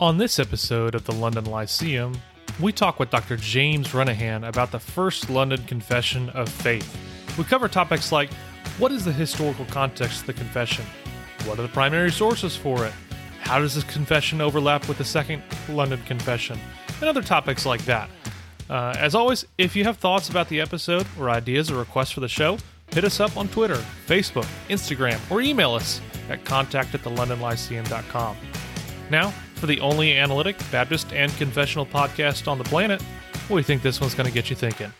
On this episode of the London Lyceum, we talk with Dr. James Renihan about the First London Confession of Faith. We cover topics like what is the historical context of the confession? What are the primary sources for it? How does this confession overlap with the Second London Confession? And other topics like that. Uh, as always, if you have thoughts about the episode or ideas or requests for the show, hit us up on Twitter, Facebook, Instagram, or email us at contact at thelondonlyceum.com. Now, for the only analytic, Baptist, and confessional podcast on the planet, we think this one's going to get you thinking.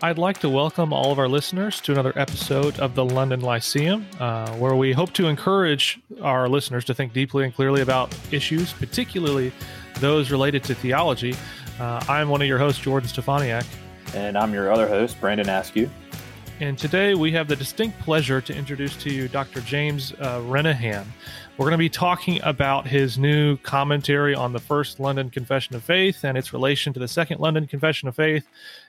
I'd like to welcome all of our listeners to another episode of the London Lyceum, uh, where we hope to encourage our listeners to think deeply and clearly about issues, particularly those related to theology. Uh, I'm one of your hosts, Jordan Steffaniak. And I'm your other host, Brandon Askew. And today we have the distinct pleasure to introduce to you Dr. James uh, Renihan. We're going to be talking about his new commentary on the First London Confession of Faith and its relation to the Second London Confession of Faith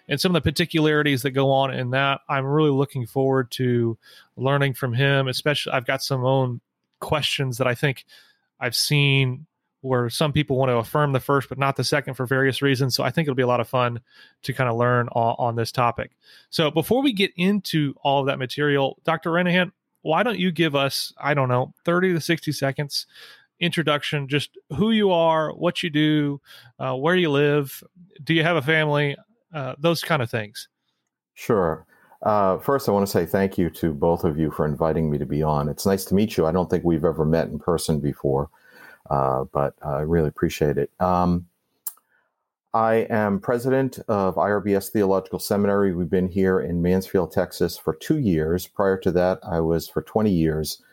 and some of the particularities that go on in that. I'm really looking forward to learning from him, especially I've got some own questions that I think I've seen where some people want to affirm the first but not the second for various reasons. So I think it'll be a lot of fun to kind of learn on, on this topic. So before we get into all of that material, Dr. Renihan, why don't you give us, I don't know, 30 to 60 seconds introduction, just who you are, what you do, uh, where you live, do you have a family, uh, those kind of things. Sure. Uh, first, I want to say thank you to both of you for inviting me to be on. It's nice to meet you. I don't think we've ever met in person before. Uh, but I really appreciate it. Um, I am president of IRBS Theological Seminary. We've been here in Mansfield, Texas for two years. Prior to that, I was for 20 years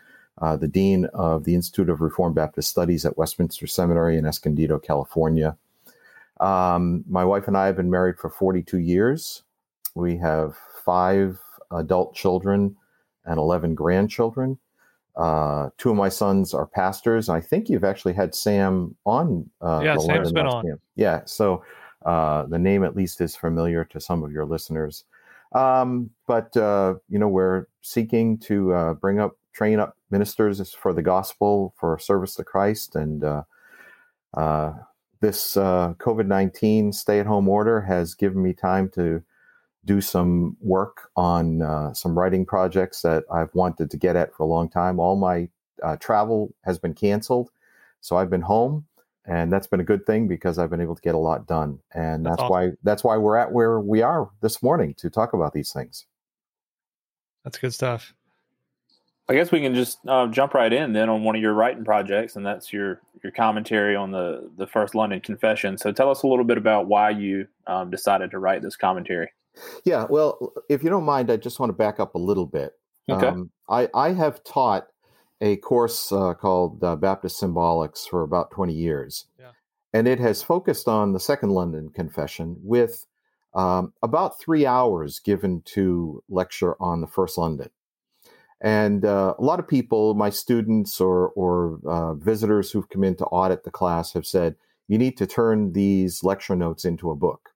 uh, the dean of the Institute of Reformed Baptist Studies at Westminster Seminary in Escondido, California. Um, my wife and I have been married for 42 years. We have five adult children and 11 grandchildren. Uh, two of my sons are pastors. I think you've actually had Sam on. Uh, yeah, Sam's been on. Yeah, so uh, the name at least is familiar to some of your listeners. Um, but uh, you know, we're seeking to uh, bring up, train up ministers for the gospel for service to Christ, and uh, uh, this uh, COVID nineteen stay at home order has given me time to do some work on uh, some writing projects that I've wanted to get at for a long time. All my uh, travel has been canceled, so I've been home, and that's been a good thing because I've been able to get a lot done. And that's, that's awesome. why that's why we're at where we are this morning to talk about these things. That's good stuff. I guess we can just uh, jump right in then on one of your writing projects, and that's your your commentary on the the first London Confession. So tell us a little bit about why you um, decided to write this commentary. Yeah, well, if you don't mind, I just want to back up a little bit. Okay. Um, I, I have taught a course uh, called uh, Baptist Symbolics for about 20 years. Yeah. And it has focused on the Second London Confession with um, about three hours given to lecture on the First London. And uh, a lot of people, my students or, or uh, visitors who've come in to audit the class, have said, you need to turn these lecture notes into a book.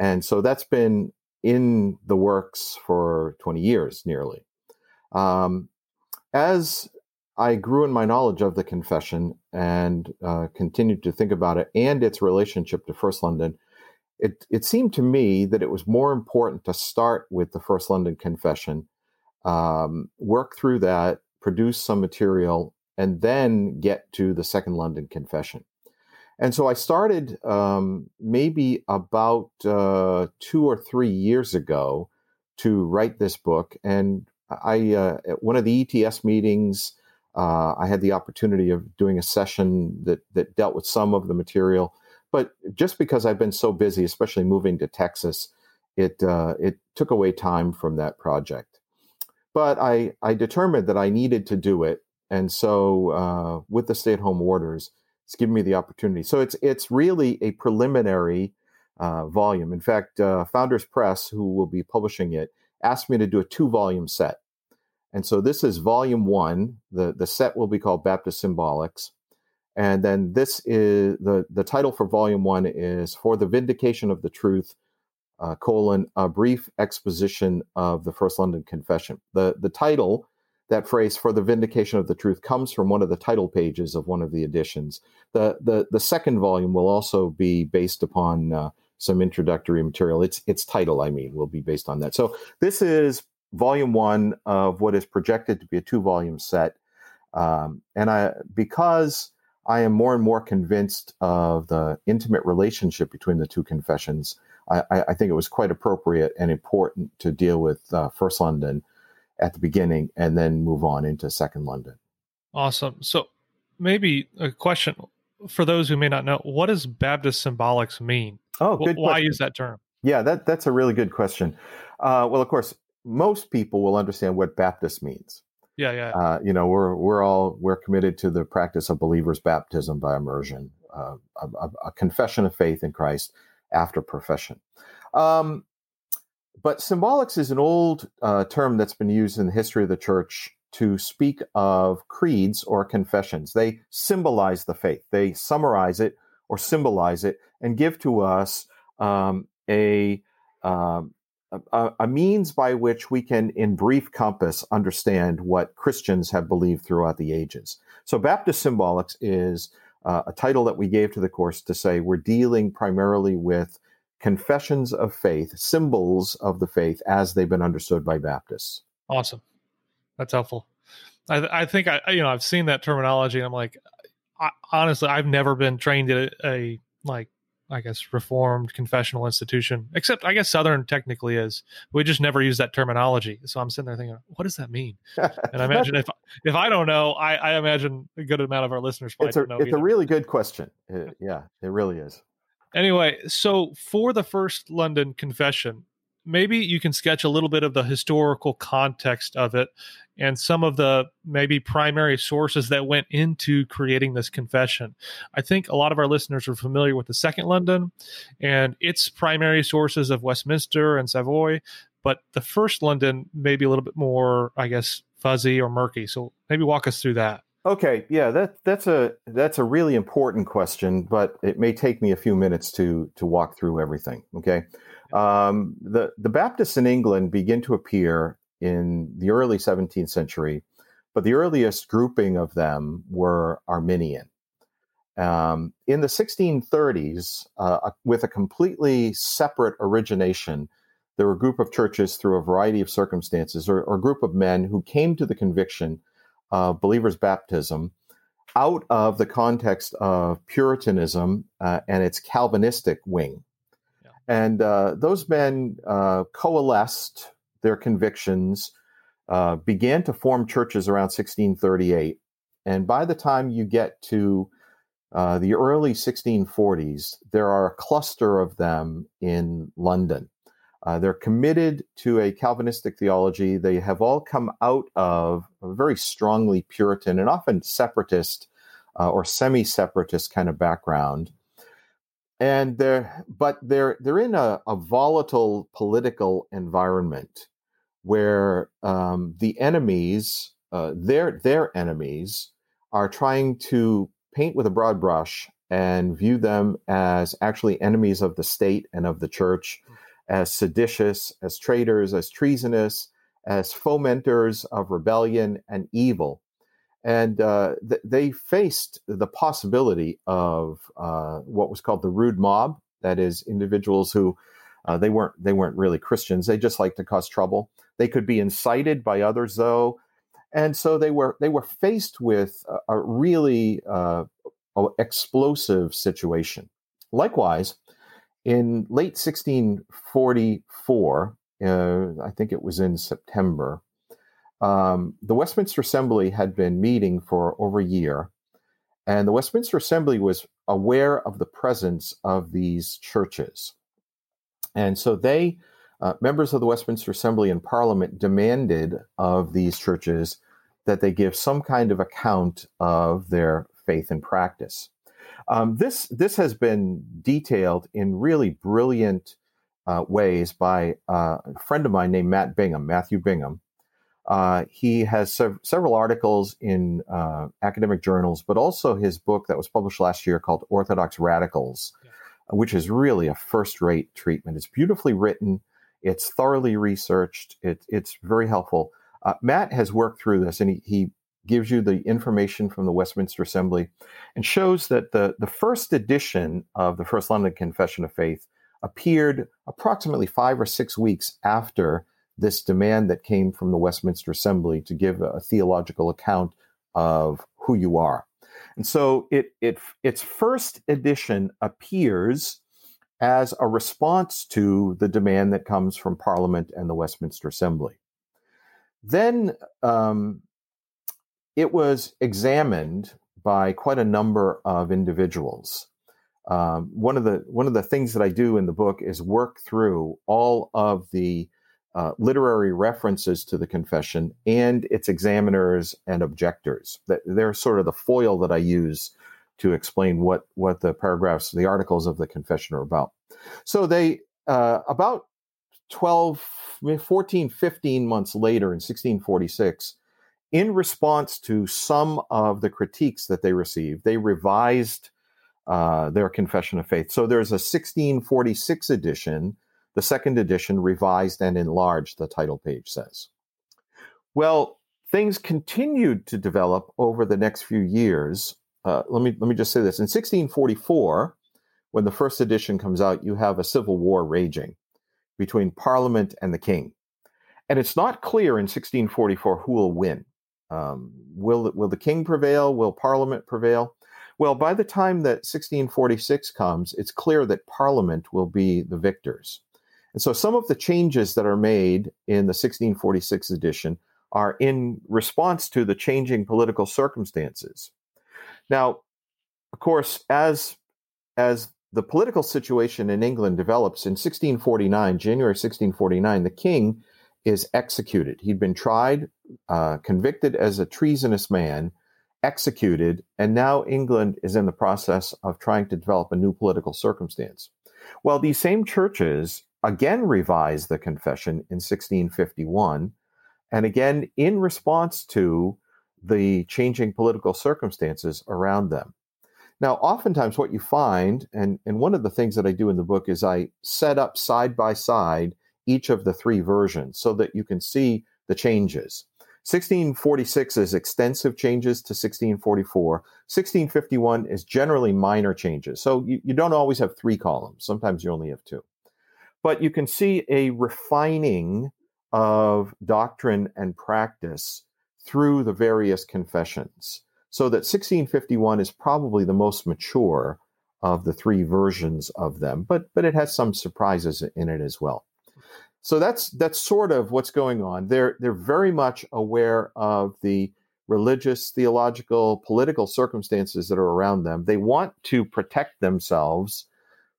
And so that's been in the works for 20 years nearly. Um, as I grew in my knowledge of the confession and uh, continued to think about it and its relationship to First London, it, it seemed to me that it was more important to start with the First London Confession, um, work through that, produce some material, and then get to the Second London Confession. And so I started um, maybe about uh, two or three years ago to write this book. And I, uh, at one of the ETS meetings, uh, I had the opportunity of doing a session that that dealt with some of the material. But just because I've been so busy, especially moving to Texas, it uh, it took away time from that project. But I I determined that I needed to do it, and so uh, with the stay at home orders it's given me the opportunity. So it's it's really a preliminary uh, volume. In fact, uh, Founders Press, who will be publishing it, asked me to do a two volume set. And so this is volume one. The, the set will be called Baptist Symbolics. And then this is the, the title for volume one is For the Vindication of the Truth, uh, colon, a brief exposition of the First London Confession. The, the title that phrase for the vindication of the truth comes from one of the title pages of one of the editions. The the, the second volume will also be based upon uh, some introductory material. Its its title, I mean, will be based on that. So this is volume one of what is projected to be a two volume set. Um, and I because I am more and more convinced of the intimate relationship between the two confessions. I, I think it was quite appropriate and important to deal with uh, First London at the beginning and then move on into Second London. Awesome. So, maybe a question for those who may not know: What does Baptist symbolics mean? Oh, good. Why question. use that term? Yeah, that that's a really good question. Uh, well, of course, most people will understand what Baptist means. Yeah, yeah. Uh, you know, we're we're all we're committed to the practice of believers' baptism by immersion, uh, a, a, confession of faith in Christ after profession. Um, but symbolics is an old uh, term that's been used in the history of the church to speak of creeds or confessions. They symbolize the faith. They summarize it or symbolize it and give to us um, a um, a, a, means by which we can, in brief compass, understand what Christians have believed throughout the ages. So, Baptist Symbolics is uh, a title that we gave to the course to say we're dealing primarily with confessions of faith, symbols of the faith as they've been understood by Baptists. Awesome. That's helpful. I, I think I, you know, I've seen that terminology and I'm like, I, honestly, I've never been trained at a, a like I guess reformed confessional institution, except I guess Southern technically is. We just never use that terminology. So I'm sitting there thinking, what does that mean? And I imagine if if I don't know, I, I imagine a good amount of our listeners it's a, It's either. a really good question. It, yeah, it really is. Anyway, so for the first London confession, maybe you can sketch a little bit of the historical context of it and some of the maybe primary sources that went into creating this confession. I think a lot of our listeners are familiar with the Second London and its primary sources of Westminster and Savoy, but the First London may be a little bit more, I guess, fuzzy or murky. So maybe walk us through that. Okay, yeah, that that's a that's a really important question, but it may take me a few minutes to to walk through everything. Okay, um, the the Baptists in England begin to appear in the early 17th century, but the earliest grouping of them were Arminian. Um, in the 1630s, uh, with a completely separate origination, there were a group of churches through a variety of circumstances, or, or a group of men who came to the conviction of believers' baptism out of the context of Puritanism uh, and its Calvinistic wing. And uh, those men uh, coalesced their convictions, uh, began to form churches around 1638. And by the time you get to uh, the early 1640s, there are a cluster of them in London. Uh, they're committed to a Calvinistic theology. They have all come out of a very strongly Puritan and often separatist uh, or semi separatist kind of background and they're but they're they're in a, a volatile political environment where um, the enemies uh, their their enemies are trying to paint with a broad brush and view them as actually enemies of the state and of the church hmm. As seditious as traitors as treasonous as fomenters of rebellion and evil and uh, th- they faced the possibility of uh, what was called the rude mob. That is, individuals who uh, they weren't they weren't really Christians. They just like to cause trouble. They could be incited by others, though, and so they were they were faced with a, a really uh, explosive situation. Likewise, in late 1644, uh, I think it was in September um, the Westminster Assembly had been meeting for over a year, and the Westminster Assembly was aware of the presence of these churches. And so they, uh, members of the Westminster Assembly and Parliament, demanded of these churches that they give some kind of account of their faith and practice. Um, this this has been detailed in really brilliant uh, ways by uh, a friend of mine named Matt Bingham, Matthew Bingham, uh, he has sev- several articles in uh, academic journals, but also his book that was published last year called Orthodox Radicals, yeah. which is really a first rate treatment. It's beautifully written, it's thoroughly researched, it, it's very helpful. Uh, Matt has worked through this and he, he gives you the information from the Westminster Assembly and shows that the, the first edition of the First London Confession of Faith appeared approximately five or six weeks after this demand that came from the Westminster Assembly to give a, theological account of who you are. And so it, it, its first edition appears as a response to the demand that comes from Parliament and the Westminster Assembly. Then um, it was examined by quite a number of individuals. Um, one of the one of the things that I do in the book is work through all of the uh, literary references to the confession and its examiners and objectors. That they're sort of the foil that I use to explain what what the paragraphs, the articles of the confession are about. So they uh, about 12, 14, 15 months later in 1646, in response to some of the critiques that they received, they revised uh, their confession of faith. So there's a 1646 edition, the second edition, revised and enlarged, the title page says. Well, things continued to develop over the next few years. Uh, let me let me just say this: in 1644, when the first edition comes out, you have a civil war raging between Parliament and the King, and it's not clear in 1644 who will win. Um, will will the king prevail? Will Parliament prevail? Well, by the time that 1646 comes, it's clear that Parliament will be the victors. And so some of the changes that are made in the 1646 edition are in response to the changing political circumstances. Now, of course, as as the political situation in England develops in 1649, January 1649, the king is executed. He'd been tried, uh, convicted as a treasonous man, executed, and now England is in the process of trying to develop a new political circumstance. Well, these same churches again revised the confession in 1651, and again in response to the changing political circumstances around them. Now, oftentimes, what you find, and, and one of the things that I do in the book is I set up side by side each of the three versions so that you can see the changes. 1646 is extensive changes to 1644. 1651 is generally minor changes. So you, you don't always have three columns. Sometimes you only have two. But you can see a refining of doctrine and practice through the various confessions. So that 1651 is probably the most mature of the three versions of them, but but it has some surprises in it as well. So that's that's sort of what's going on. They're they're very much aware of the religious, theological, political circumstances that are around them. They want to protect themselves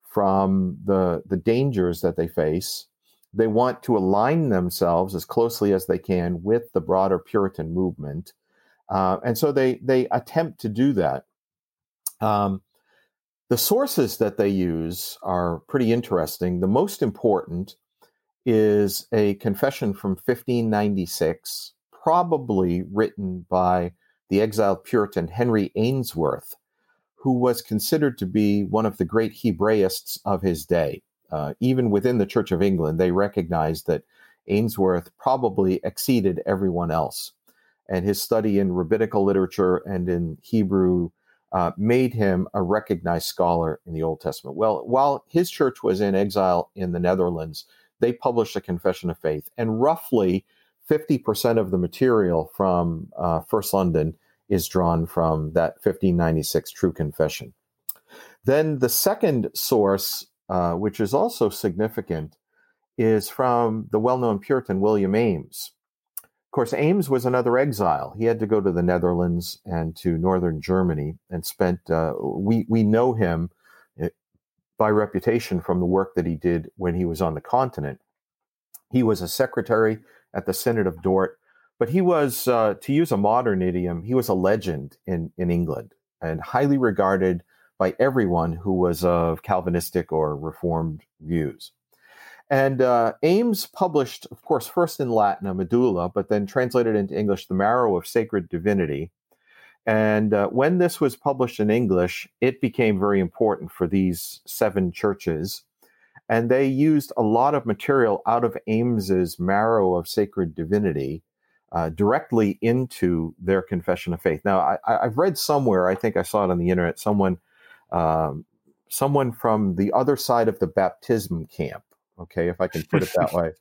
from the the dangers that they face. They want to align themselves as closely as they can with the broader Puritan movement, uh, and so they they attempt to do that. Um, the sources that they use are pretty interesting. The most important is a confession from 1596, probably written by the exiled Puritan Henry Ainsworth, who was considered to be one of the great Hebraists of his day. Uh, even within the Church of England, they recognized that Ainsworth probably exceeded everyone else. And his study in rabbinical literature and in Hebrew uh, made him a recognized scholar in the Old Testament. Well, while his church was in exile in the Netherlands, they published a confession of faith, and roughly 50% of the material from uh, First London is drawn from that 1596 True Confession. Then the second source, uh, which is also significant, is from the well known Puritan William Ames. Of course, Ames was another exile. He had to go to the Netherlands and to northern Germany and spent, uh, we, we know him by reputation from the work that he did when he was on the continent. He was a secretary at the Synod of Dort, but he was, uh, to use a modern idiom, he was a legend in, in England and highly regarded by everyone who was of Calvinistic or Reformed views. And uh, Ames published, of course, first in Latin, a medulla, but then translated into English, The Marrow of Sacred Divinity, and uh, when this was published in English, it became very important for these seven churches. And they used a lot of material out of Ames's Marrow of Sacred Divinity uh, directly into their confession of faith. Now, I, have read somewhere, I think I saw it on the internet, someone, um, someone from the other side of the baptism camp, okay, if I can put it that way,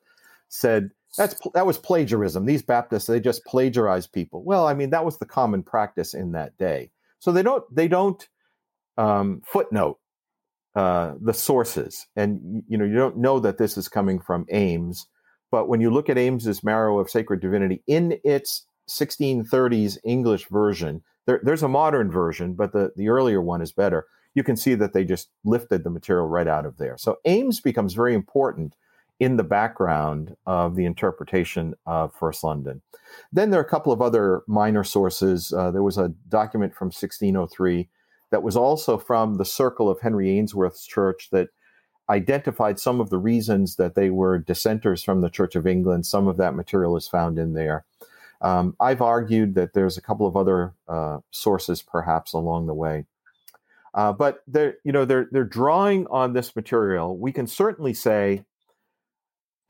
said that's that was plagiarism. These Baptists they just plagiarize people. Well, I mean that was the common practice in that day. So they don't they don't um, footnote uh, the sources, and you know you don't know that this is coming from Ames. But when you look at Ames's Marrow of Sacred Divinity in its 1630s English version, there, there's a modern version, but the the earlier one is better. You can see that they just lifted the material right out of there. So Ames becomes very important in the background of the interpretation of First London. Then there are a couple of other minor sources. Uh, there was a document from 1603 that was also from the circle of Henry Ainsworth's church that identified some of the reasons that they were dissenters from the Church of England. Some of that material is found in there. Um, I've argued that there's a couple of other uh, sources perhaps along the way. Uh, but they're, you know, they're, they're drawing on this material. We can certainly say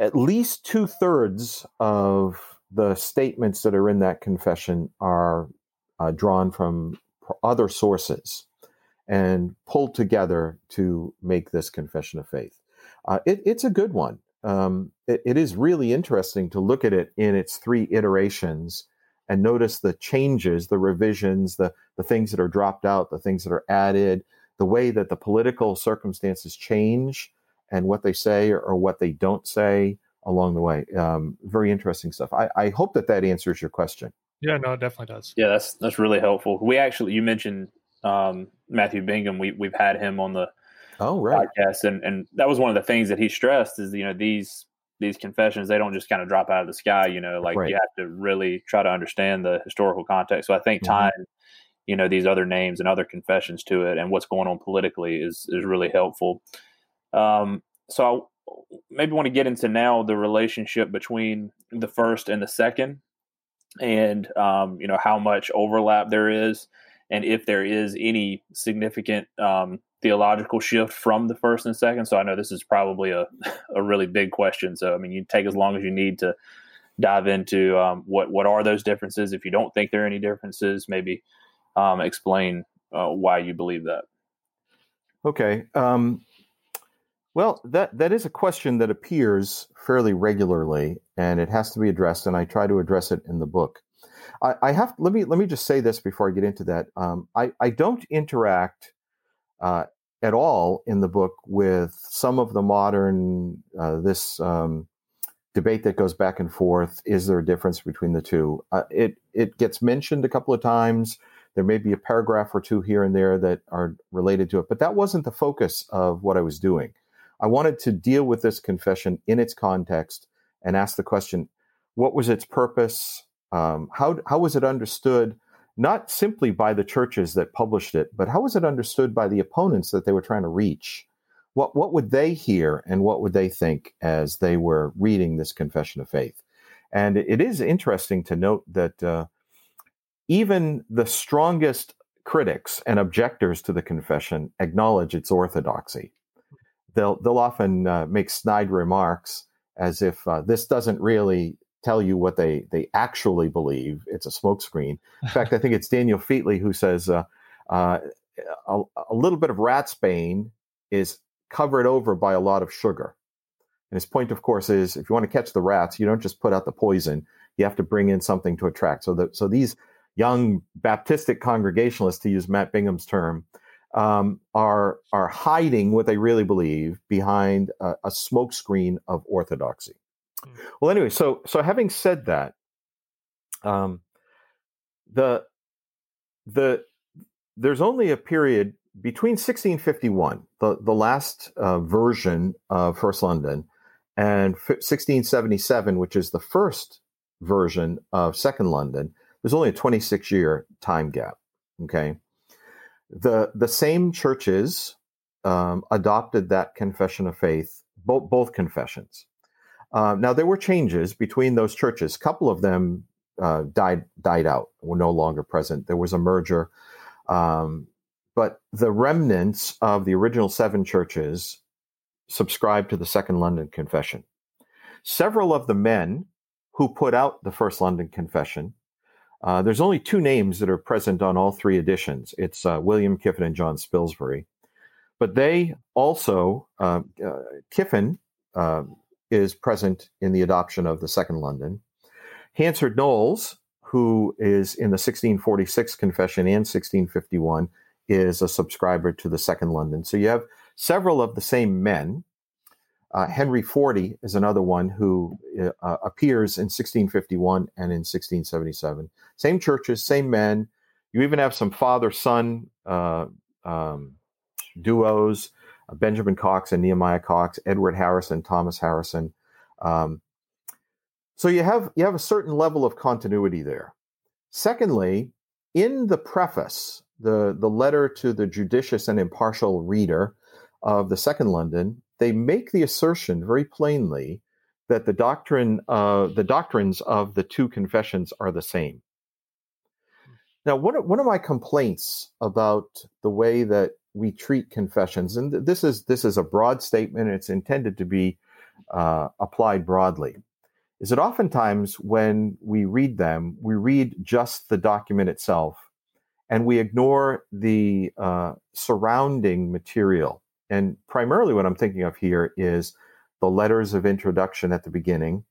at least two thirds of the statements that are in that confession are uh, drawn from other sources and pulled together to make this confession of faith. Uh, it, it's a good one. Um, it, it is really interesting to look at it in its three iterations and notice the changes, the revisions, the, the things that are dropped out, the things that are added, the way that the political circumstances change and what they say or, or what they don't say along the way. Um, very interesting stuff. I, I hope that that answers your question. Yeah, no, it definitely does. Yeah, that's that's really helpful. We actually, you mentioned um, Matthew Bingham. We we've had him on the oh right podcast, and and that was one of the things that he stressed is you know these these confessions they don't just kind of drop out of the sky. You know, like right. you have to really try to understand the historical context. So I think mm-hmm. tying you know these other names and other confessions to it and what's going on politically is is really helpful. Um, so I maybe want to get into now the relationship between the first and the second, and um, you know how much overlap there is, and if there is any significant um, theological shift from the first and second. So I know this is probably a a really big question. So I mean, you take as long as you need to dive into um, what what are those differences. If you don't think there are any differences, maybe um, explain uh, why you believe that. Okay. Um, well, that that is a question that appears fairly regularly, and it has to be addressed. And I try to address it in the book. I, I have let me let me just say this before I get into that. Um, I I don't interact uh, at all in the book with some of the modern uh, this um, debate that goes back and forth. Is there a difference between the two? Uh, it it gets mentioned a couple of times. There may be a paragraph or two here and there that are related to it, but that wasn't the focus of what I was doing. I wanted to deal with this confession in its context and ask the question what was its purpose? Um, how, how was it understood, not simply by the churches that published it, but how was it understood by the opponents that they were trying to reach? What, what would they hear and what would they think as they were reading this confession of faith? And it is interesting to note that uh, even the strongest critics and objectors to the confession acknowledge its orthodoxy they'll they'll often uh, make snide remarks as if uh, this doesn't really tell you what they they actually believe. It's a smokescreen. In fact, I think it's Daniel Featley who says uh, uh, a, a, little bit of ratsbane is covered over by a lot of sugar. And his point, of course, is if you want to catch the rats, you don't just put out the poison. You have to bring in something to attract. So that so these young Baptistic congregationalists, to use Matt Bingham's term, um, are are hiding what they really believe behind a, a smokescreen of orthodoxy. Mm. Well, anyway, so so having said that, um, the the there's only a period between 1651, the the last uh, version of First London, and 1677, which is the first version of Second London. There's only a 26 year time gap. Okay the the same churches um, adopted that confession of faith, both confessions. Uh, now there were changes between those churches. A couple of them uh, died died out, were no longer present. There was a merger, um, but the remnants of the original seven churches subscribed to the Second London Confession. Several of the men who put out the First London Confession. Uh, there's only two names that are present on all three editions. It's uh, William Kiffin and John Spilsbury. But they also, uh, uh Kiffin uh, is present in the adoption of the Second London. Hanserd Knollys, who is in the 1646 Confession and 1651, is a subscriber to the Second London. So you have several of the same men. Uh, Henry Forty is another one who uh, appears in 1651 and in 1677. Same churches, same men. You even have some father son uh, um, duos uh, Benjamin Cox and Nehemiah Cox, Edward Harrison, Thomas Harrison. Um, so you have you have a certain level of continuity there. Secondly, in the preface, the, the letter to the judicious and impartial reader of the Second London, they make the assertion very plainly that the doctrine, uh, the doctrines of the two confessions are the same. Now, one of, one of my complaints about the way that we treat confessions, and this is this is a broad statement, it's intended to be uh, applied broadly, is that oftentimes when we read them, we read just the document itself, and we ignore the uh, surrounding material and primarily, what I'm thinking of here is the letters of introduction at the beginning,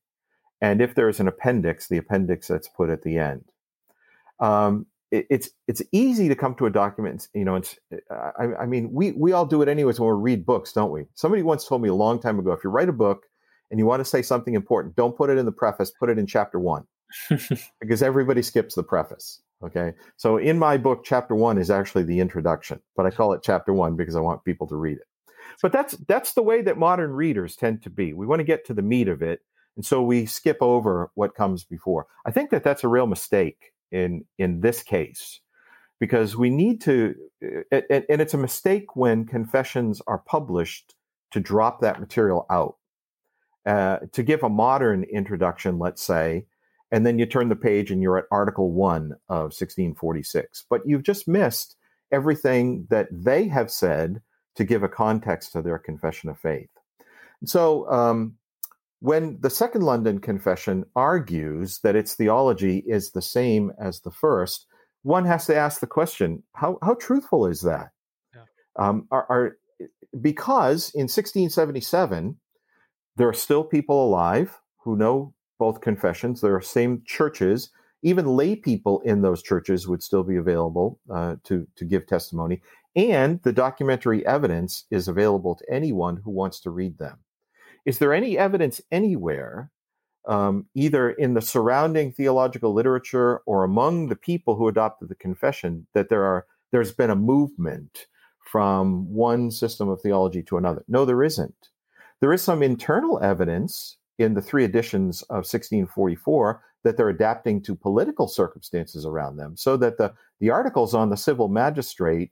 and if there's an appendix, the appendix that's put at the end. Um, it, it's it's easy to come to a document. You know, it's I, I mean, we we all do it anyways when we read books, don't we? Somebody once told me a long time ago, if you write a book and you want to say something important, don't put it in the preface, put it in chapter one, because everybody skips the preface. Okay. So in my book, chapter one is actually the introduction, but I call it chapter one because I want people to read it. But that's that's the way that modern readers tend to be. We want to get to the meat of it, and so we skip over what comes before. I think that that's a real mistake in in this case because we need to and, and it's a mistake when confessions are published to drop that material out uh, to give a modern introduction let's say and then you turn the page and you're at article 1 of 1646 but you've just missed everything that they have said to give a context to their confession of faith. So, um, when the Second London Confession argues that its theology is the same as the first, one has to ask the question: How how truthful is that? Yeah. Um, are, are because in 1677 there are still people alive who know both confessions. There are same churches. Even lay people in those churches would still be available uh, to to give testimony, and the documentary evidence is available to anyone who wants to read them. Is there any evidence anywhere, um, either in the surrounding theological literature or among the people who adopted the confession, that there are there's been a movement from one system of theology to another? No, there isn't. There is some internal evidence in the three editions of 1644 that they're adapting to political circumstances around them, so that the the articles on the civil magistrate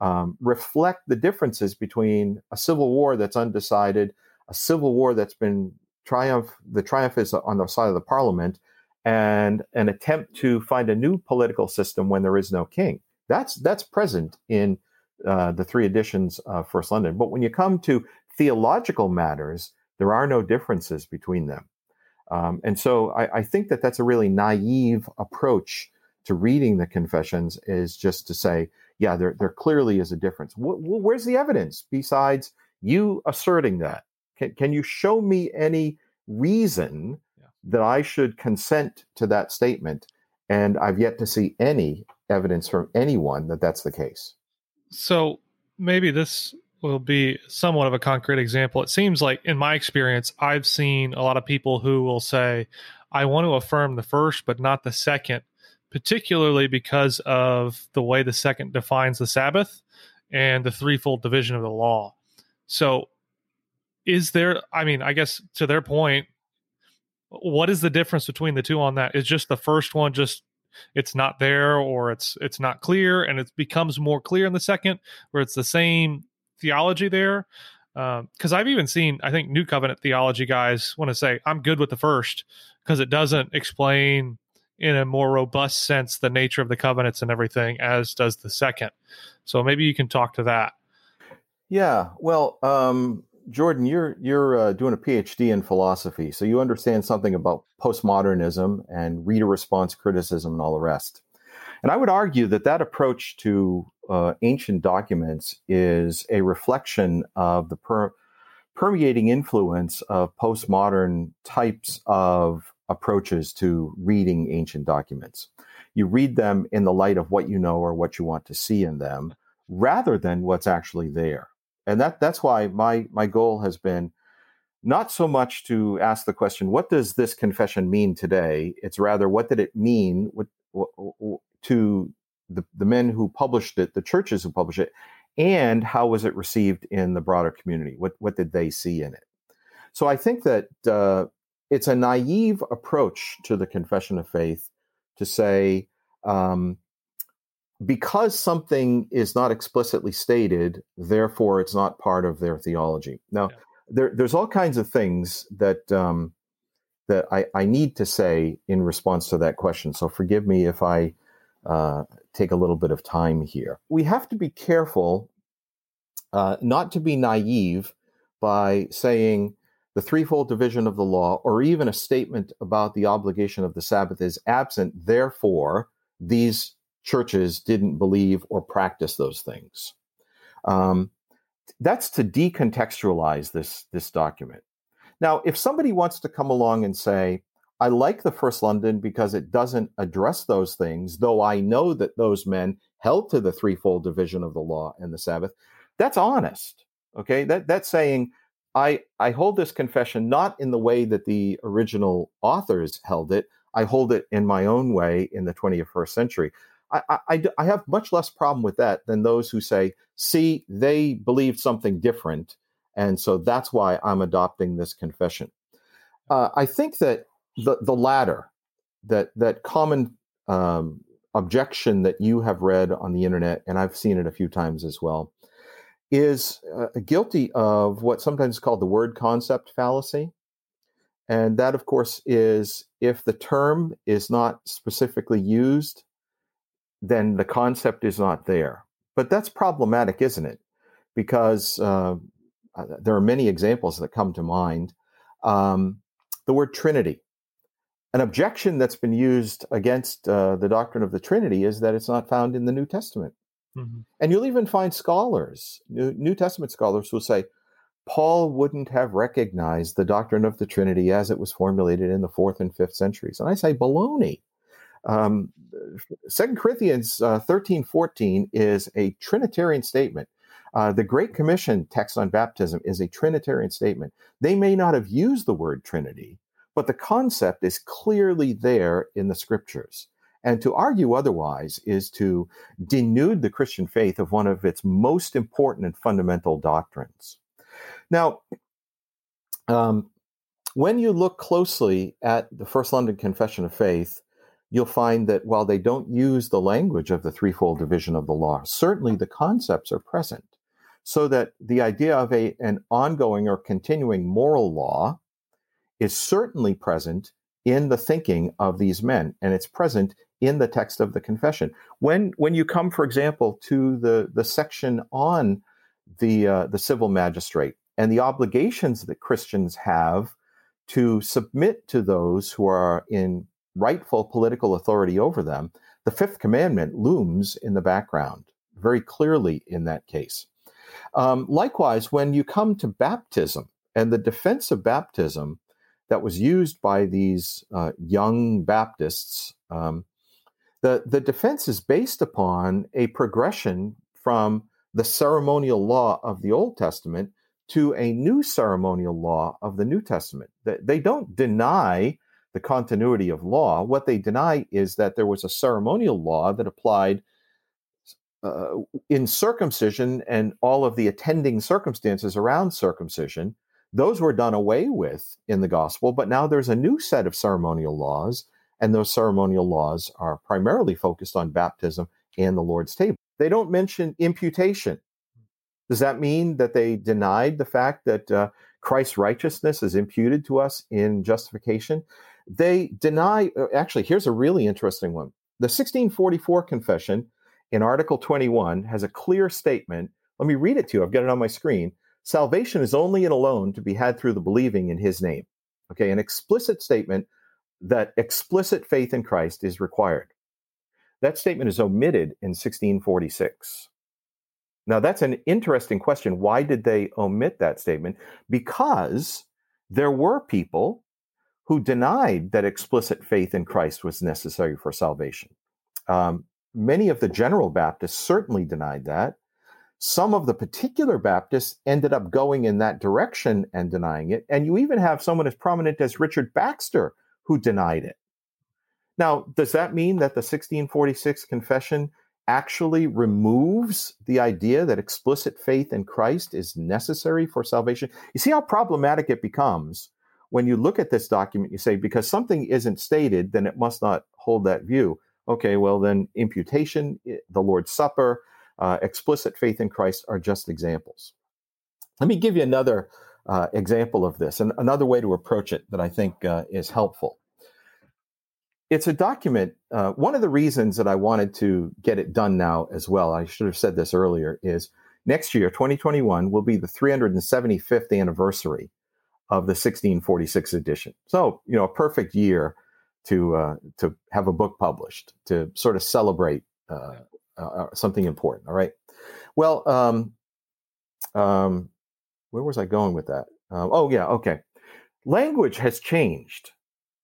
um, reflect the differences between a civil war that's undecided, a civil war that's been triumph, the triumph is on the side of the parliament, and an attempt to find a new political system when there is no king. That's that's present in uh, the three editions of First London. But when you come to theological matters, there are no differences between them. Um, and so I, I, think that that's a really naive approach to reading the confessions is just to say, yeah, there, there clearly is a difference. where's the evidence besides you asserting that? Can, can you show me any reason yeah. that I should consent to that statement? And I've yet to see any evidence from anyone that that's the case. So maybe this will be somewhat of a concrete example. It seems like, in my experience, I've seen a lot of people who will say, I want to affirm the first, but not the second particularly because of the way the second defines the Sabbath and the threefold division of the law. So, is there, I mean, I guess to their point, what is the difference between the two on that? Is just the first one just it's not there or it's it's not clear and it becomes more clear in the second where it's the same theology there because um, I've even seen I think New Covenant theology guys want to say I'm good with the first because it doesn't explain in a more robust sense the nature of the covenants and everything as does the second so maybe you can talk to that yeah well um, Jordan, you're you're uh, doing a PhD in philosophy, so you understand something about postmodernism and reader response criticism and all the rest. And I would argue that that approach to uh, ancient documents is a reflection of the per- permeating influence of postmodern types of approaches to reading ancient documents. You read them in the light of what you know or what you want to see in them, rather than what's actually there. And that that's why my my goal has been not so much to ask the question, what does this confession mean today? It's rather, what did it mean what, what, to the, the men who published it, the churches who published it, and how was it received in the broader community? What, what did they see in it? So I think that uh, it's a naive approach to the confession of faith to say, um, because something is not explicitly stated, therefore it's not part of their theology. Now, yeah. there, there's all kinds of things that um, that I, I, need to say in response to that question. So forgive me if I uh, take a little bit of time here. We have to be careful uh, not to be naive by saying the threefold division of the law, or even a statement about the obligation of the Sabbath is absent. Therefore, these churches didn't believe or practice those things. Um, that's to decontextualize this this document. Now, if somebody wants to come along and say, I like the First London because it doesn't address those things, though I know that those men held to the threefold division of the law and the Sabbath. That's honest. Okay. That that's saying I I hold this confession not in the way that the original authors held it. I hold it in my own way in the 21st century. I, I, I have much less problem with that than those who say, see, they believed something different. And so that's why I'm adopting this confession. Uh, I think that the the latter, that that common um, objection that you have read on the internet, and I've seen it a few times as well, is uh, guilty of what sometimes is called the word concept fallacy. And that, of course, is if the term is not specifically used, then the concept is not there. But that's problematic, isn't it? Because uh, uh there are many examples that come to mind. Um, the word Trinity an objection that's been used against uh, the doctrine of the Trinity is that it's not found in the New Testament. Mm-hmm. And you'll even find scholars, New, New Testament scholars, who say Paul wouldn't have recognized the doctrine of the Trinity as it was formulated in the fourth and fifth centuries. And I say baloney. Um, 2 Corinthians uh, 13 14 is a Trinitarian statement. Uh, the Great Commission text on baptism is a Trinitarian statement. They may not have used the word Trinity, but the concept is clearly there in the scriptures. And to argue otherwise is to denude the Christian faith of one of its most important and fundamental doctrines. Now, um, when you look closely at the First London Confession of Faith, you'll find that while they don't use the language of the threefold division of the law, certainly the concepts are present. So that the idea of a, an ongoing or continuing moral law is certainly present in the thinking of these men, and it's present in the text of the confession. When when you come, for example, to the the section on the uh, the civil magistrate and the obligations that Christians have to submit to those who are in rightful political authority over them, the fifth commandment looms in the background very clearly in that case. Um, likewise, when you come to baptism and the defense of baptism, that was used by these uh, young Baptists, um, the, the defense is based upon a progression from the ceremonial law of the Old Testament to a new ceremonial law of the New Testament. They don't deny the continuity of law. What they deny is that there was a ceremonial law that applied uh, in circumcision and all of the attending circumstances around circumcision those were done away with in the gospel, but now there's a new set of ceremonial laws, and those ceremonial laws are primarily focused on baptism and the Lord's table. They don't mention imputation. Does that mean that they denied the fact that uh, Christ's righteousness is imputed to us in justification? They deny, uh, actually, here's a really interesting one. The 1644 Confession in Article 21 has a clear statement. Let me read it to you. I've got it on my screen salvation is only and alone to be had through the believing in his name. Okay, an explicit statement that explicit faith in Christ is required. That statement is omitted in 1646. Now, that's an interesting question. Why did they omit that statement? Because there were people who denied that explicit faith in Christ was necessary for salvation. Um, many of the general Baptists certainly denied that. Some of the particular Baptists ended up going in that direction and denying it. And you even have someone as prominent as Richard Baxter who denied it. Now, does that mean that the 1646 confession actually removes the idea that explicit faith in Christ is necessary for salvation? You see how problematic it becomes when you look at this document. You say, because something isn't stated, then it must not hold that view. Okay, well, then imputation, eh, the Lord's Supper, uh, explicit faith in Christ are just examples. Let me give you another uh, example of this and another way to approach it that I think uh, is helpful. It's a document. Uh, one of the reasons that I wanted to get it done now as well, I should have said this earlier, is next year, 2021, will be the 375th anniversary of the 1646 edition. So, you know, a perfect year to uh, to have a book published to sort of celebrate uh, uh, uh, something important. All right. Well, um, um, where was I going with that? Uh, oh, yeah. Okay. Language has changed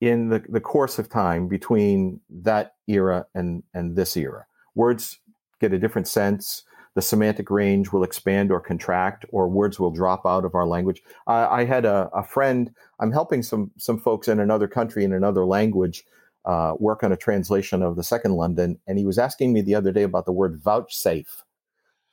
in the, the course of time between that era and, and this era. Words get a different sense. The semantic range will expand or contract, or words will drop out of our language. I, I had a, a friend. I'm helping some some folks in another country in another language uh, work on a translation of the Second London, and he was asking me the other day about the word vouchsafe,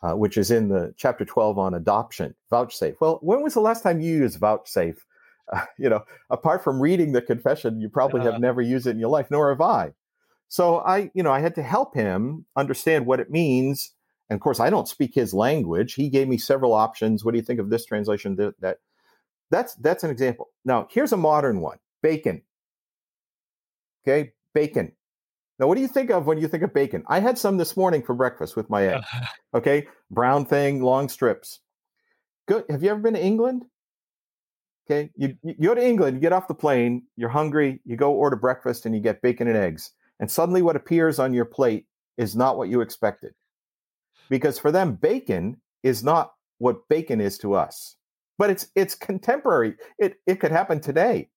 uh, which is in the chapter 12 on adoption. Vouchsafe. Well, when was the last time you used vouchsafe? Uh, you know, apart from reading the confession, you probably have never used it in your life, nor have I. So I, you know, I had to help him understand what it means. And of course, I don't speak his language. He gave me several options. What do you think of this translation? That, that that's that's an example. Now, here's a modern one: bacon. Okay, bacon. Now, what do you think of when you think of bacon? I had some this morning for breakfast with my egg. Okay, brown thing, long strips. Good. Have you ever been to England? Okay, you, you go to England, you get off the plane, you're hungry, you go order breakfast, and you get bacon and eggs. And suddenly, what appears on your plate is not what you expected. Because for them, bacon is not what bacon is to us. But it's it's contemporary. It it could happen today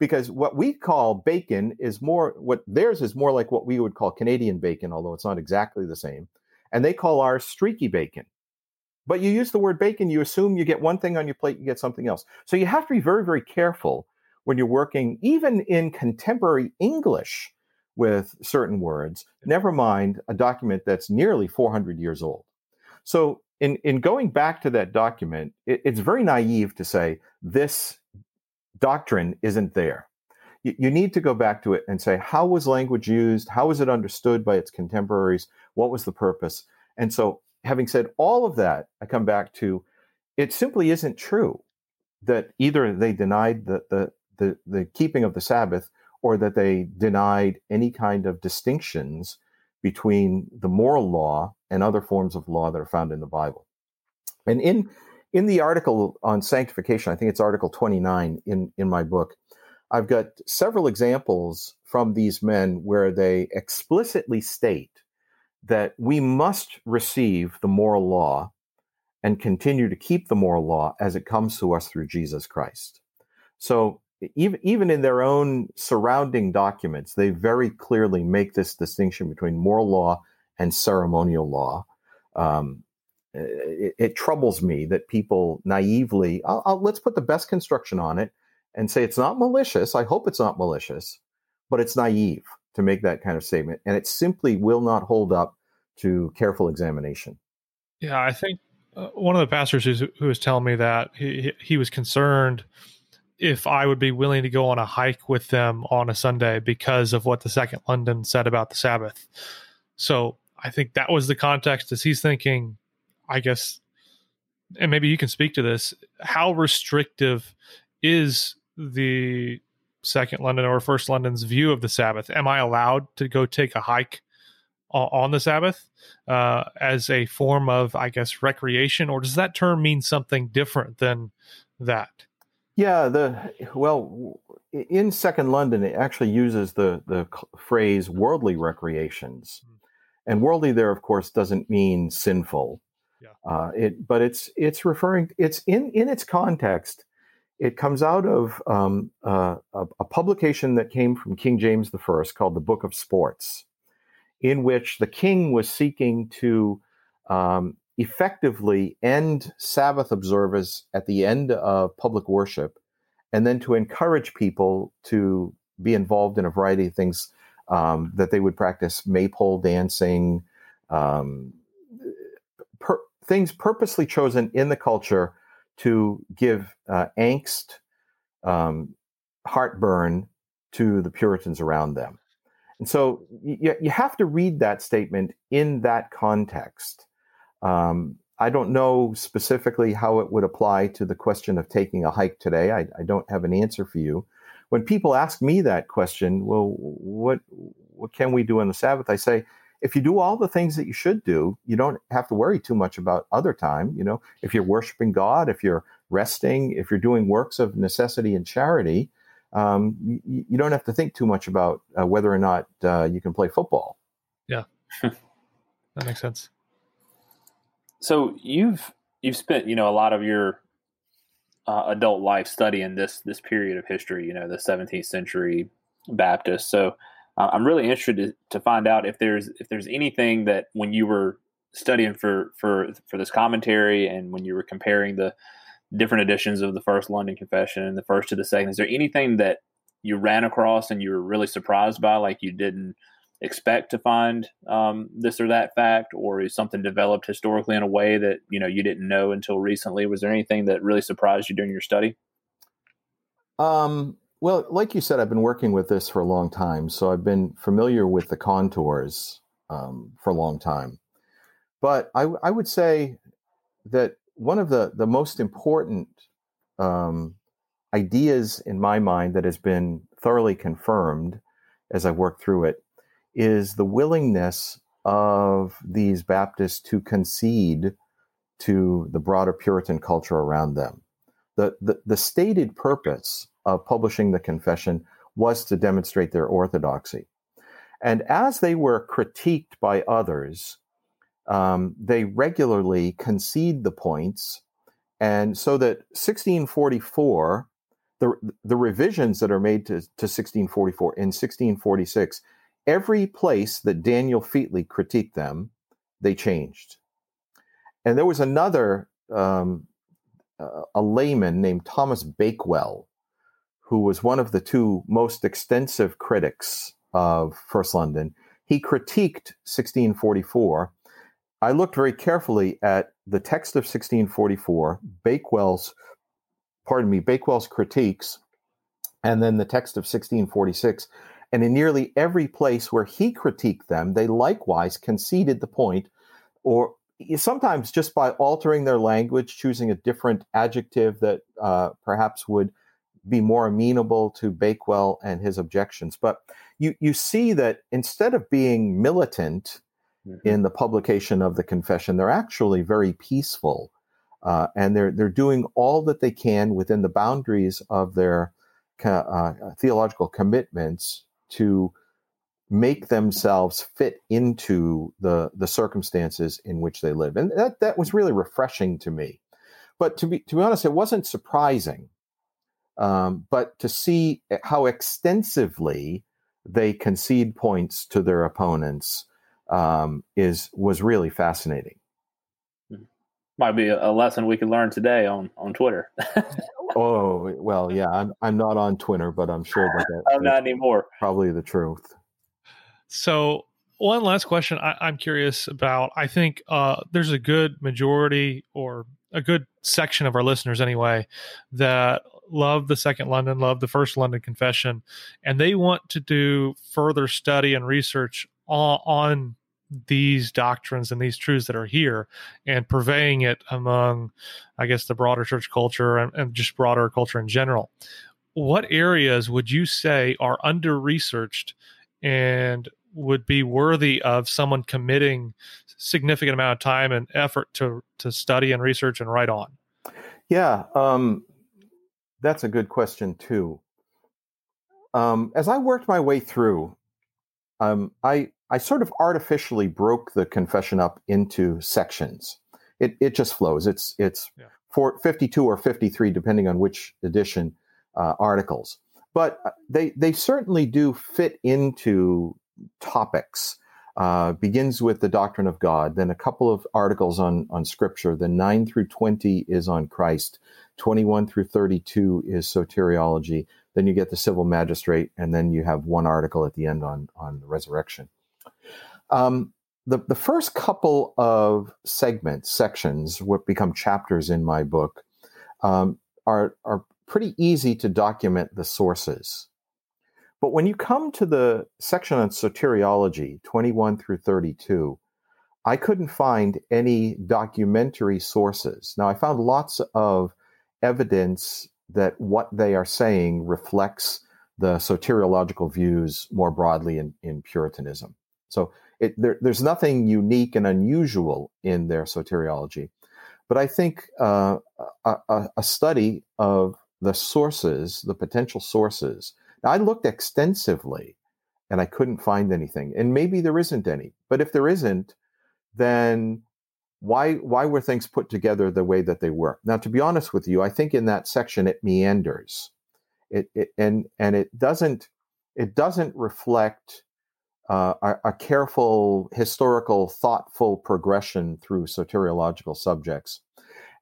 because what we call bacon is more what theirs is more like what we would call Canadian bacon, although it's not exactly the same. And they call ours streaky bacon. But you use the word bacon, you assume you get one thing on your plate, you get something else. So you have to be very, very careful when you're working, even in contemporary English, with certain words, never mind a document that's nearly 400 years old. So, in, in going back to that document, it, it's very naive to say this doctrine isn't there. You, you need to go back to it and say, how was language used? How was it understood by its contemporaries? What was the purpose? And so, having said all of that, I come back to it simply isn't true that either they denied the, the, the, the keeping of the Sabbath or that they denied any kind of distinctions between the moral law and other forms of law that are found in the Bible. And in in the article on sanctification, I think it's Article 29 in, in my book, I've got several examples from these men where they explicitly state that we must receive the moral law and continue to keep the moral law as it comes to us through Jesus Christ. So even even in their own surrounding documents, they very clearly make this distinction between moral law and ceremonial law. Um, it, it, troubles me that people naively, I'll, I'll, let's put the best construction on it and say it's not malicious. I hope it's not malicious, but it's naive to make that kind of statement. And it simply will not hold up to careful examination. Yeah, I think uh, one of the pastors who was telling me that he, he was concerned if I would be willing to go on a hike with them on a Sunday because of what the Second London said about the Sabbath. So I think that was the context as he's thinking I guess, and maybe you can speak to this. How restrictive is the second London or first London's view of the Sabbath? Am I allowed to go take a hike on the Sabbath uh, as a form of, I guess, recreation, or does that term mean something different than that? Yeah, the well, in Second London, it actually uses the the phrase "worldly recreations," hmm. and worldly there, of course, doesn't mean sinful. Yeah. Uh, it, but it's it's referring it's in in its context. It comes out of um, uh, a, a, publication that came from King James I called the Book of Sports, in which the king was seeking to um, effectively end Sabbath observance at the end of public worship, and then to encourage people to be involved in a variety of things um, that they would practice maypole dancing, um, things purposely chosen in the culture to give uh, angst, um, heartburn to the Puritans around them. And so you, you have to read that statement in that context. Um, I don't know specifically how it would apply to the question of taking a hike today. I, I, don't have an answer for you. When people ask me that question, well, what what can we do on the Sabbath? I say, if you do all the things that you should do, you don't have to worry too much about other time. You know, if you're worshiping God, if you're resting, if you're doing works of necessity and charity, um, you, you, don't have to think too much about uh, whether or not uh, you can play football. Yeah, that makes sense. So you've you've spent you know a lot of your uh, adult life studying this this period of history. You know, the 17th century Baptist. So uh, I'm really interested to, to find out if there's if there's anything that when you were studying for for for this commentary and when you were comparing the different editions of the first London Confession and the first to the second. Is there anything that you ran across and you were really surprised by, like you didn't expect to find um, this or that fact, or is something developed historically in a way that you know you didn't know until recently? Was there anything that really surprised you during your study? Um, well, like you said, I've been working with this for a long time, so I've been familiar with the contours um, for a long time. But I, I would say that one of the the most important um, ideas in my mind that has been thoroughly confirmed as I've worked through it is the willingness of these Baptists to concede to the broader Puritan culture around them. The, the, the stated purpose of publishing the confession was to demonstrate their orthodoxy. And as they were critiqued by others, um, they regularly concede the points. And so that 1644, the, the revisions that are made to, to 1644 in 1646, every place that Daniel Featley critiqued them, they changed. And there was another, um, uh, a layman named Thomas Bakewell, who was one of the two most extensive critics of First London. He critiqued 1644 I looked very carefully at the text of 1644, Bakewell's, pardon me, Bakewell's critiques, and then the text of 1646. And in nearly every place where he critiqued them, they likewise conceded the point, or sometimes just by altering their language, choosing a different adjective that uh, perhaps would be more amenable to Bakewell and his objections. But you, you see that instead of being militant, mm-hmm. in the publication of the confession. They're actually very peaceful, uh, and they're they're doing all that they can within the boundaries of their uh, theological commitments to make themselves fit into the the circumstances in which they live, and that that was really refreshing to me. But to be to be honest, it wasn't surprising. Um, but to see how extensively they concede points to their opponents um, is was really fascinating. Hmm. Might be a lesson we could learn today on on Twitter. oh well, yeah, I'm I'm not on Twitter, but I'm sure that, that I'm not anymore. Probably the truth. So one last question I, am curious about. I think uh, there's a good majority or a good section of our listeners anyway that love the second London, love the first London confession, and they want to do further study and research on, on these doctrines and these truths that are here and purveying it among, I guess, the broader church culture and, and just broader culture in general. What areas would you say are under researched and would be worthy of someone committing significant amount of time and effort to to study and research and write on? Yeah, um, that's a good question too. Um, as I worked my way through, um, I I sort of artificially broke the confession up into sections. It it just flows. It's it's yeah. for 52 or 53 depending on which edition uh, articles. But uh, they they certainly do fit into topics. Uh, begins with the doctrine of God, then a couple of articles on on Scripture. Then nine through twenty is on Christ. Twenty one through thirty two is soteriology. Then you get the civil magistrate, and then you have one article at the end on on the resurrection. Um, the the first couple of segments, sections, what become chapters in my book, um, are are pretty easy to document the sources. But when you come to the section on soteriology, 21 through 32, I couldn't find any documentary sources. Now, I found lots of evidence that what they are saying reflects the soteriological views more broadly in, in Puritanism. So it, there, there's nothing unique and unusual in their soteriology. But I think uh, a, a, study of the sources, the potential sources. Now, I looked extensively and I couldn't find anything. And maybe there isn't any. But if there isn't, then why why were things put together the way that they were? Now, to be honest with you, I think in that section it meanders. It, it and and it doesn't it doesn't reflect uh, a, a, careful, historical, thoughtful progression through soteriological subjects.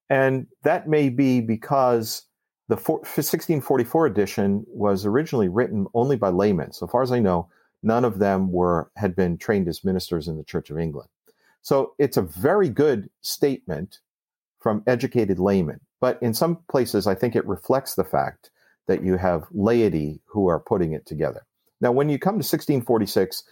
And that may be because the 1644 edition was originally written only by laymen. So far as I know, none of them were had been trained as ministers in the Church of England. So it's a very good statement from educated laymen. But in some places, I think it reflects the fact that you have laity who are putting it together. Now, when you come to 1646,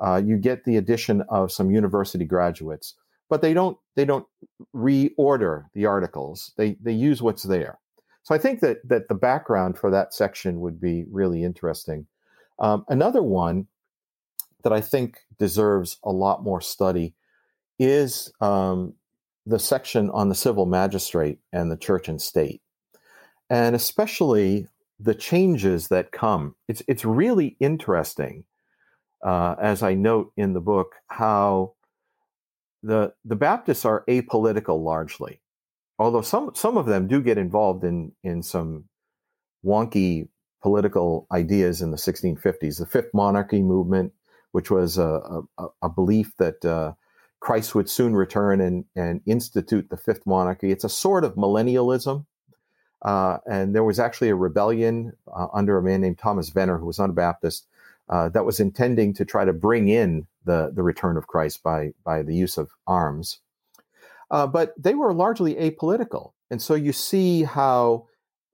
uh, you get the addition of some university graduates, but they don't they don't reorder the articles. They they use what's there. So I think that that the background for that section would be really interesting. Um, another one that I think deserves a lot more study is um, the section on the civil magistrate and the church and state, and especially the changes that come. It's it's really interesting uh, as I note in the book, how the the Baptists are apolitical largely, although some some of them do get involved in in some wonky political ideas in the 1650s. The Fifth Monarchy movement, which was a, a, a belief that uh, Christ would soon return and, and institute the fifth monarchy. It's a sort of millennialism. Uh, and there was actually a rebellion uh, under a man named Thomas Venner, who was not a Baptist, uh, that was intending to try to bring in the, the return of Christ by, by the use of arms. Uh, but they were largely apolitical. And so you see how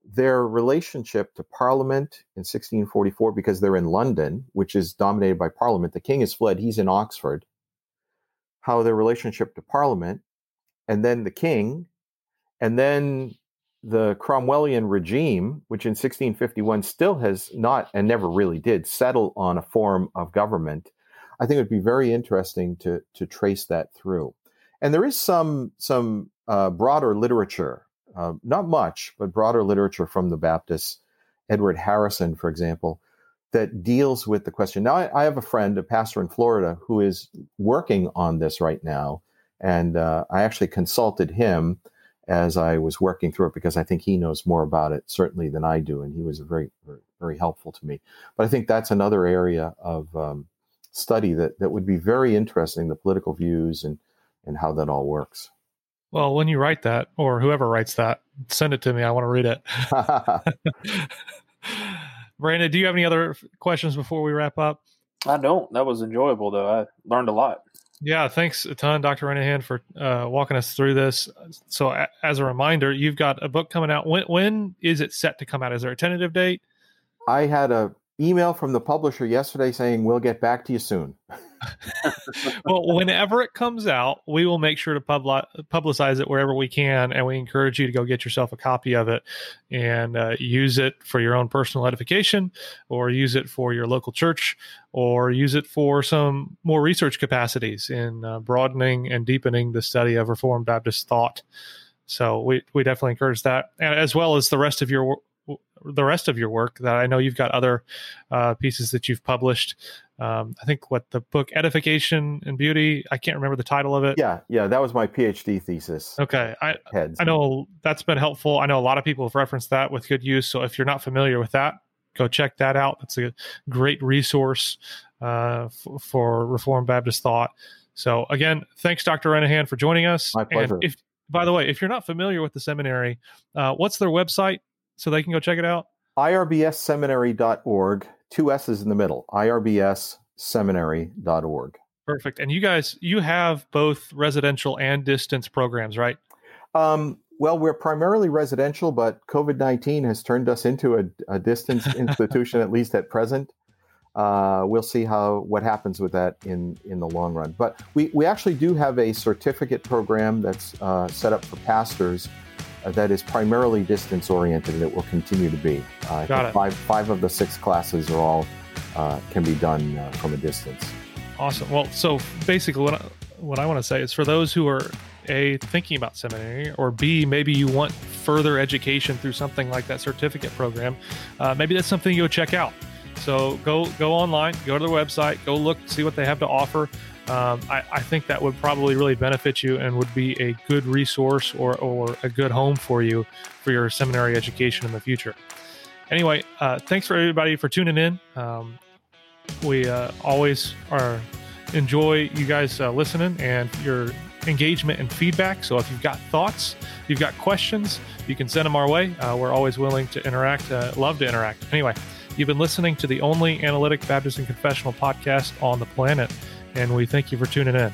their relationship to Parliament in 1644, because they're in London, which is dominated by Parliament, the king has fled, he's in Oxford, how their relationship to Parliament, and then the king, and then the Cromwellian regime, which in 1651 still has not and never really did settle on a form of government, I think it would be very interesting to to trace that through. And there is some some uh, broader literature, uh, not much, but broader literature from the Baptists. Edward Harrison, for example, that deals with the question. Now, I, I have a friend, a pastor in Florida, who is working on this right now, and uh, I actually consulted him as I was working through it because I think he knows more about it certainly than I do, and he was very very, very helpful to me. But I think that's another area of um, study that that would be very interesting: the political views and and how that all works. Well, when you write that, or whoever writes that, send it to me. I want to read it. Brandon, do you have any other questions before we wrap up? I don't. That was enjoyable, though. I learned a lot. Yeah, thanks a ton, Dr. Renihan, for uh, walking us through this. So, a- as a reminder, you've got a book coming out. When when is it set to come out? Is there a tentative date? I had a email from the publisher yesterday saying we'll get back to you soon. well, whenever it comes out, we will make sure to publi- publicize it wherever we can, and we encourage you to go get yourself a copy of it and uh, use it for your own personal edification, or use it for your local church, or use it for some more research capacities in uh, broadening and deepening the study of Reformed Baptist thought. So we we definitely encourage that, and as well as the rest of your the rest of your work that I know you've got other uh, pieces that you've published. Um, I think what the book Edification and Beauty. I can't remember the title of it. Yeah, yeah, that was my PhD thesis. Okay, I heads. I know that's been helpful. I know a lot of people have referenced that with good use. So if you're not familiar with that, go check that out. That's a great resource uh, f- for Reformed Baptist thought. So again, thanks, Dr. Renihan, for joining us. My pleasure. And if, by the way, if you're not familiar with the seminary, uh, what's their website so they can go check it out? irbsseminary.org, two S's in the middle, irbsseminary.org. Perfect. And you guys, you have both residential and distance programs, right? Um, well, we're primarily residential, but COVID 19 has turned us into a, a distance institution, at least at present. Uh, we'll see how what happens with that in in the long run. But we, we actually do have a certificate program that's uh, set up for pastors that is primarily distance oriented and it will continue to be. Uh, Got it. Five, five of the six classes are all uh, can be done uh, from a distance. Awesome. Well, so basically, what I, what I want to say is for those who are a thinking about seminary, or b maybe you want further education through something like that certificate program, uh, maybe that's something you would check out. So go go online, go to their website, go look, see what they have to offer um, I, I, think that would probably really benefit you and would be a good resource or, or a good home for you for your seminary education in the future. Anyway, uh, thanks for everybody for tuning in. Um, we uh, always are enjoy you guys uh, listening and your engagement and feedback. So if you've got thoughts, you've got questions, you can send them our way. Uh, we're always willing to interact. Uh, love to interact. Anyway, you've been listening to the only analytic Baptist and confessional podcast on the planet and we thank you for tuning in.